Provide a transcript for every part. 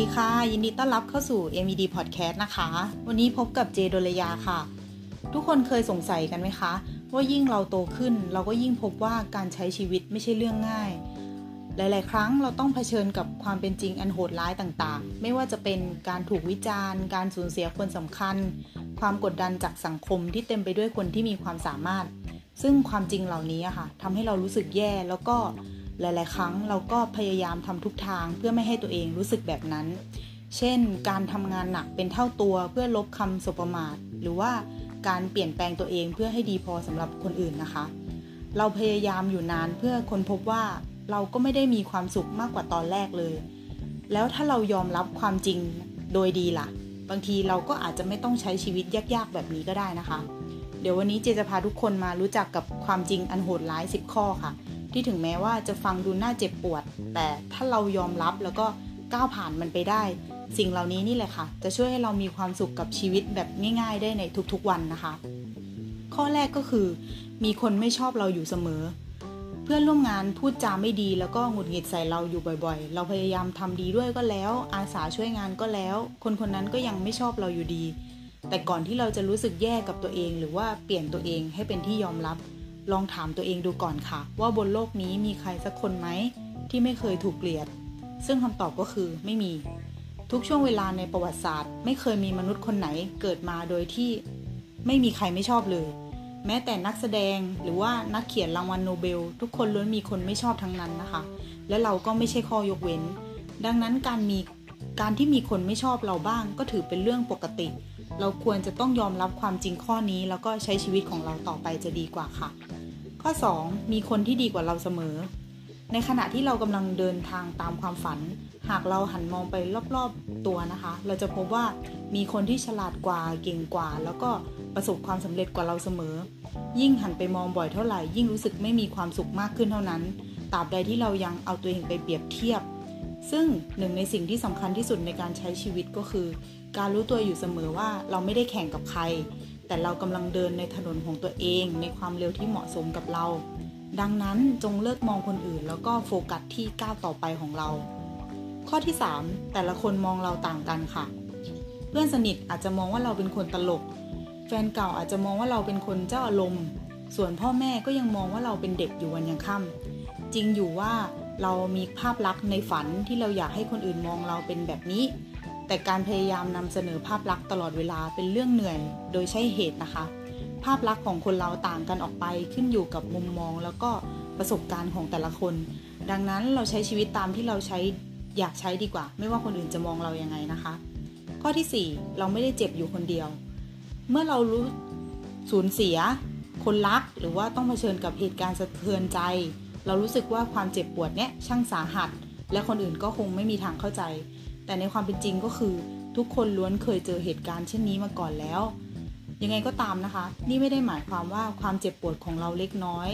ดีค่ะ ยินดีต้อนรับเข้าสู่ MED Podcast นะคะ วันนี้พบกับเจโดลยาค่ะ ทุกคนเคยสงสัยกันไหมคะ ว่ายิ่งเราโตขึ้น เราก็ยิ่งพบว่าการใช้ชีวิตไม่ใช่เรื่องง่าย หลาย ๆ ครั้งเราต้องเผชิญกับความเป็นจริงอันโหดร้ายต่างๆ ไม่ว่าจะเป็นการถูกวิจารณ์ การสูญเสียคนสำคัญ ความกดดันจากสังคมที่เต็มไปด้วยคนที่มีความสามารถ ซึ่งความจริงเหล่านี้อะค่ะทำให้เรารู้สึกแย่แล้วก็ หลาย ๆ ครั้งเราก็พยายามทำทุกทางเพื่อไม่ให้ตัวเองรู้สึกแบบนั้น เช่น การทำงานหนักเป็นเท่าตัวเพื่อลบคำสบประมาท หรือว่าการเปลี่ยนแปลงตัวเองเพื่อให้ดีพอสำหรับคนอื่นนะคะ เราพยายามอยู่นานเพื่อค้นพบว่าเราก็ไม่ได้มีความสุขมากกว่าตอนแรกเลย แล้วถ้าเรายอมรับความจริงโดยดีล่ะ บางทีเราก็อาจจะไม่ต้องใช้ชีวิตยากๆ แบบนี้ก็ได้นะคะ เดี๋ยววันนี้เจจะพาทุกคนมารู้จักกับความจริงอันโหดร้าย 10 ข้อค่ะ ที่ถึงแม้ว่าจะฟังดูน่าเจ็บปวด แต่ถ้าเรายอมรับแล้วก็ก้าวผ่านมันไปได้ สิ่งเหล่านี้นี่แหละค่ะ จะช่วยให้เรามีความสุขกับชีวิตแบบง่ายๆ ได้ในทุกๆวันนะคะ ข้อแรกก็คือ มีคนไม่ชอบเราอยู่เสมอ เพื่อนร่วมงานพูดจาไม่ดีแล้วก็หงุดหงิดใส่เราอยู่บ่อยๆ เราพยายามทำดีด้วยก็แล้ว อาสาช่วยงานก็แล้ว คนคนนั้นก็ยังไม่ชอบเราอยู่ดี แต่ก่อนที่เราจะรู้สึกแย่กับตัวเอง หรือว่าเปลี่ยนตัวเองให้เป็นที่ยอมรับ ลองถามตัวเองดูก่อนค่ะ ว่าบนโลกนี้มีใครสักคนไหมที่ไม่เคยถูกเกลียด ซึ่งคำตอบก็คือไม่มี ทุกช่วงเวลาในประวัติศาสตร์ ไม่เคยมีมนุษย์คนไหนเกิดมาโดยที่ไม่มีใครไม่ชอบเลย แม้แต่นักแสดงหรือว่านักเขียนรางวัลโนเบล ทุกคนล้วนมีคนไม่ชอบทั้งนั้นนะคะ และเราก็ไม่ใช่ข้อยกเว้น ดังนั้นการมี การที่มีคนไม่ชอบเราบ้าง ก็ถือเป็นเรื่องปกติ เราควรจะต้องยอมรับความจริงข้อนี้ แล้วก็ใช้ชีวิตของเราต่อไปจะดีกว่าค่ะ ข้อ 2 มีคนที่ดีกว่าเราเสมอ ในขณะที่เรากำลังเดินทางตามความฝัน หากเราหันมองไปรอบๆตัวนะคะ เราจะพบว่ามีคนที่ฉลาดกว่าเก่งกว่า แล้วก็ประสบความสำเร็จกว่าเราเสมอ ยิ่งหันไปมองบ่อยเท่าไหร่ ยิ่งรู้สึกไม่มีความสุขมากขึ้นเท่านั้นตราบใดที่เรายังเอาตัวเองไปเปรียบเทียบ ซึ่งหนึ่งในสิ่งที่สำคัญที่สุดในการใช้ชีวิตก็คือ การรู้ตัวอยู่เสมอว่าเราไม่ได้แข่งกับใคร แต่เรากำลังเดินในถนนของตัวเอง ในความเร็วที่เหมาะสมกับเรา ดังนั้นจงเลิกมองคนอื่น แล้วก็โฟกัสที่ก้าวต่อไปของเรา ข้อที่ 3 แต่ละคนมองเราต่างกันค่ะ เพื่อนสนิทอาจจะมองว่าเราเป็นคนตลก แฟนเก่าอาจจะมองว่าเราเป็นคนเจ้าอารมณ์ ส่วนพ่อแม่ก็ยังมองว่าเราเป็นเด็กอยู่วันยังค่ำจริงอยู่ว่า เรามีภาพลักษณ์ในฝันที่เราอยากให้คนอื่นมองเราเป็นแบบนี้ แต่การพยายามนำเสนอภาพลักษณ์ตลอดเวลาเป็นเรื่องเหนื่อย โดยใช่เหตุนะคะ ภาพลักษณ์ของคนเราต่างกันออกไปขึ้นอยู่กับมุมมองแล้วก็ประสบการณ์ของแต่ละคน ดังนั้นเราใช้ชีวิตตามที่เราใช้อยากใช้ดีกว่า ไม่ว่าคนอื่นจะมองเรายังไงนะคะ ข้อที่ 4 เราไม่ได้เจ็บอยู่คนเดียว เมื่อเรารู้สูญเสีย คนรักหรือว่าต้องเผชิญกับเหตุการณ์สะเทือนใจ เรารู้สึกว่าความเจ็บปวดเนี้ยช่างสาหัส และคนอื่นก็คงไม่มีทางเข้าใจ แต่ในความเป็นจริงก็คือ ทุกคนล้วนเคยเจอเหตุการณ์เช่นนี้มาก่อนแล้ว ยังไงก็ตามนะคะ นี่ไม่ได้หมายความว่าความเจ็บปวดของเราเล็กน้อย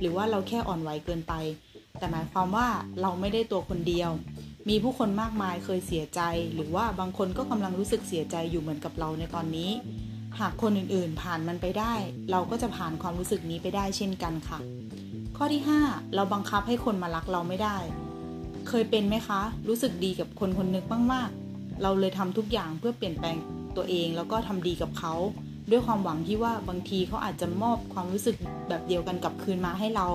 หรือว่าเราแค่อ่อนไหวเกินไป แต่หมายความว่าเราไม่ได้ตัวคนเดียว มีผู้คนมากมายเคยเสียใจ หรือว่าบางคนก็กำลังรู้สึกเสียใจอยู่เหมือนกับเราในตอนนี้หากคนอื่นๆ ผ่านมันไปได้ เราก็จะผ่านความรู้สึกนี้ไปได้เช่นกันค่ะ ข้อที่ 5 เราบังคับให้คนมารักเราไม่ได้ เคยเป็นไหมคะ รู้สึกดีกับคนคนนึงมากๆ เราเลยทำทุกอย่างเพื่อเปลี่ยนแปลงตัวเองแล้วก็ทำดีกับเขา ด้วยความหวังที่ว่าบางทีเขาอาจจะมอบความรู้สึกแบบเดียวกันกับคืนมาให้เรา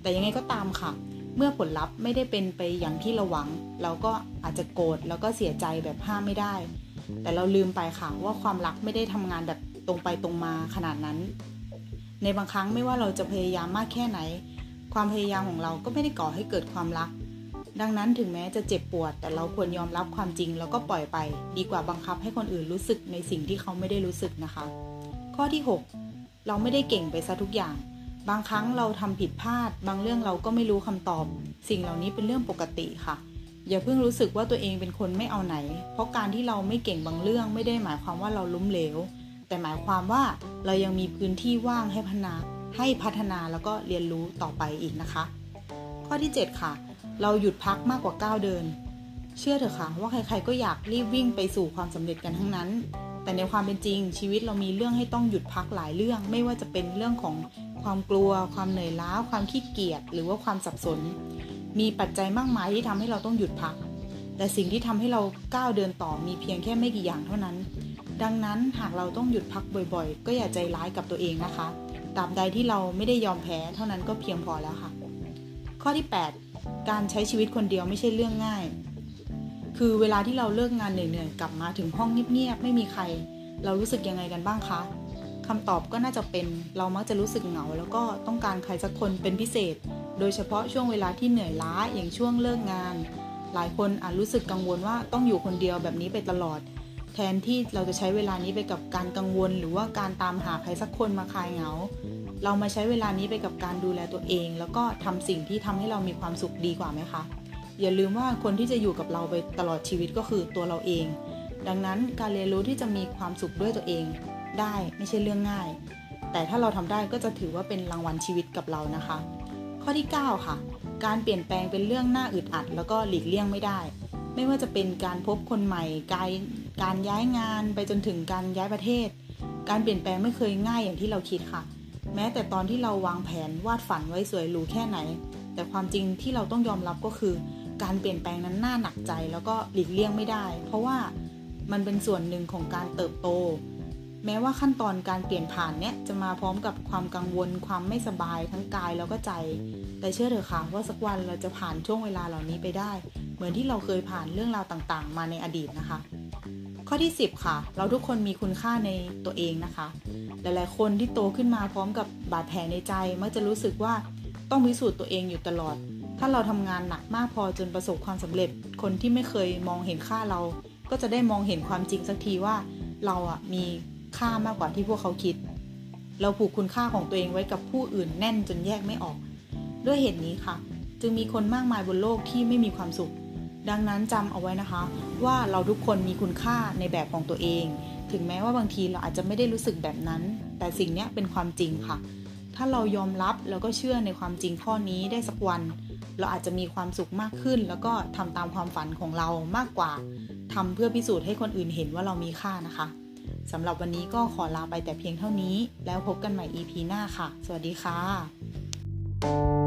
แต่ยังไงก็ตามค่ะ เมื่อผลลัพธ์ไม่ได้เป็นไปอย่างที่เราหวัง เราก็อาจจะโกรธแล้วก็เสียใจแบบห้ามไม่ได้ แต่เราลืมไปค่ะว่าความรักไม่ได้ทำงานแบบตรงไปตรงมาขนาดนั้น ในบางครั้งไม่ว่าเราจะพยายามมากแค่ไหน ความพยายามของเราก็ไม่ได้ก่อให้เกิดความรัก ดังนั้นถึงแม้จะเจ็บปวด แต่เราควรยอมรับความจริงแล้วก็ปล่อยไป ดีกว่าบังคับให้คนอื่นรู้สึกในสิ่งที่เขาไม่ได้รู้สึกนะคะ ข้อที่ 6 เราไม่ได้เก่งไปซะทุกอย่าง บางครั้งเราทำผิดพลาด บางเรื่องเราก็ไม่รู้คำตอบ สิ่งเหล่านี้เป็นเรื่องปกติค่ะอย่าเพิ่งรู้สึกว่าตัวเองเป็นคนไม่เอาไหน เพราะการที่เราไม่เก่งบางเรื่องไม่ได้หมายความว่าเราล้มเหลว แต่หมายความว่าเรายังมีพื้นที่ว่างให้พัฒนาให้พัฒนาแล้วก็เรียนรู้ต่อไปอีกนะคะ ข้อที่ 7 ค่ะ เราหยุดพักมากกว่าก้าวเดิน เชื่อเถอะค่ะ ว่าใครๆก็อยากรีบวิ่งไปสู่ความสำเร็จกันทั้งนั้น แต่ในความเป็นจริง ชีวิตเรามีเรื่องให้ต้องหยุดพักหลายเรื่อง ไม่ว่าจะเป็นเรื่องของความกลัว ความเหนื่อยล้า ความขี้เกียจหรือว่าความสับสน มีปัจจัยมากมายที่ทำให้เราต้องหยุดพัก แต่แต่สิ่งที่ทำให้เราก้าวเดินต่อมีเพียงแค่ไม่กี่อย่างเท่านั้น ดังนั้นหากเราต้องหยุดพักบ่อยๆ ก็อย่าใจร้ายกับตัวเองนะคะตราบใดที่เราไม่ได้ยอมแพ้เท่านั้นก็เพียงพอแล้วค่ะ ข้อที่ 8 การใช้ชีวิตคนเดียวไม่ใช่เรื่องง่าย คือเวลาที่เราเลิกงานเหนื่อยๆกลับมาถึงห้องเงียบๆไม่มีใคร เรารู้สึกยังไงกันบ้างคะคำตอบก็น่าจะเป็นเรามักจะรู้สึกเหงา แล้วก็ต้องการใครสักคนเป็นพิเศษ โดยเฉพาะช่วงเวลาที่เหนื่อยล้าอย่างช่วงเลิกงาน หลายคนอาจรู้สึกกังวลว่าต้องอยู่คนเดียวแบบนี้ไปตลอด แทนที่เราจะใช้เวลานี้ไปกับการกังวล หรือว่าการตามหาใครสักคนมาคลายเหงา เรามาใช้เวลานี้ไปกับการดูแลตัวเอง แล้วก็ทำสิ่งที่ทำให้เรามีความสุขดีกว่าไหมคะ อย่าลืมว่าคนที่จะอยู่กับเราไปตลอดชีวิตก็คือตัวเราเอง ดังนั้นการเรียนรู้ที่จะมีความสุขด้วยตัวเอง ได้ไม่ใช่เรื่องง่าย แต่ถ้าเราทำได้ก็จะถือว่าเป็นรางวัลชีวิตกับเรานะคะ ข้อที่ 9 ค่ะ การเปลี่ยนแปลงเป็นเรื่องน่าอึดอัด แล้วก็หลีกเลี่ยงไม่ได้ ไม่ว่าจะเป็นการพบคนใหม่การ การย้ายงานไปจนถึงการย้ายประเทศ การเปลี่ยนแปลงไม่เคยง่ายอย่างที่เราคิดค่ะ แม้แต่ตอนที่เราวางแผนวาดฝันไว้สวยหรูแค่ไหน แต่ความจริงที่เราต้องยอมรับก็คือ การเปลี่ยนแปลงนั้นน่าหนักใจแล้วก็หลีกเลี่ยงไม่ได้ เพราะว่ามันเป็นส่วนหนึ่งของการเติบโต แม้ว่าขั้นตอนการเปลี่ยนผ่านเนี้ยจะมาพร้อมกับความกังวลความไม่สบายทั้งกายแล้วก็ใจ แต่เชื่อเถอะค่ะว่าสักวันเราจะผ่านช่วงเวลาเหล่านี้ไปได้ เหมือนที่เราเคยผ่านเรื่องราวต่างๆ มาในอดีตนะคะ ข้อที่ 10 ค่ะ เราทุกคนมีคุณค่าในตัวเองนะคะ หลายๆ คนที่โตขึ้นมาพร้อมกับบาดแผลในใจ มักจะรู้สึกว่าต้องพิสูจน์ตัวเองอยู่ตลอด ถ้าเราทำงานหนักมากพอจนประสบความสำเร็จ คนที่ไม่เคยมองเห็นค่าเรา ก็จะได้มองเห็นความจริงสักทีว่า เราอะมีค่ามากกว่าที่พวกเขาคิด เราผูกคุณค่าของตัวเองไว้กับผู้อื่นแน่นจนแยกไม่ออก ด้วยเหตุนี้ค่ะ จึงมีคนมากมายบนโลกที่ไม่มีความสุข ดังนั้นจำเอาไว้นะคะ ว่าเราทุกคนมีคุณค่าในแบบของตัวเอง ถึงแม้ว่าบางทีเราอาจจะไม่ได้รู้สึกแบบนั้น แต่สิ่งนี้เป็นความจริงค่ะ ถ้าเรายอมรับแล้วก็เชื่อในความจริงข้อนี้ได้สักวัน เราอาจจะมีความสุขมากขึ้น แล้วก็ทำตามความฝันของเรามากกว่าทำเพื่อพิสูจน์ให้คนอื่นเห็นว่าเรามีค่านะคะสำหรับวันนี้ก็ขอลาไปแต่เพียงเท่านี้ แล้วพบกันใหม่ EP หน้าค่ะ สวัสดีค่ะ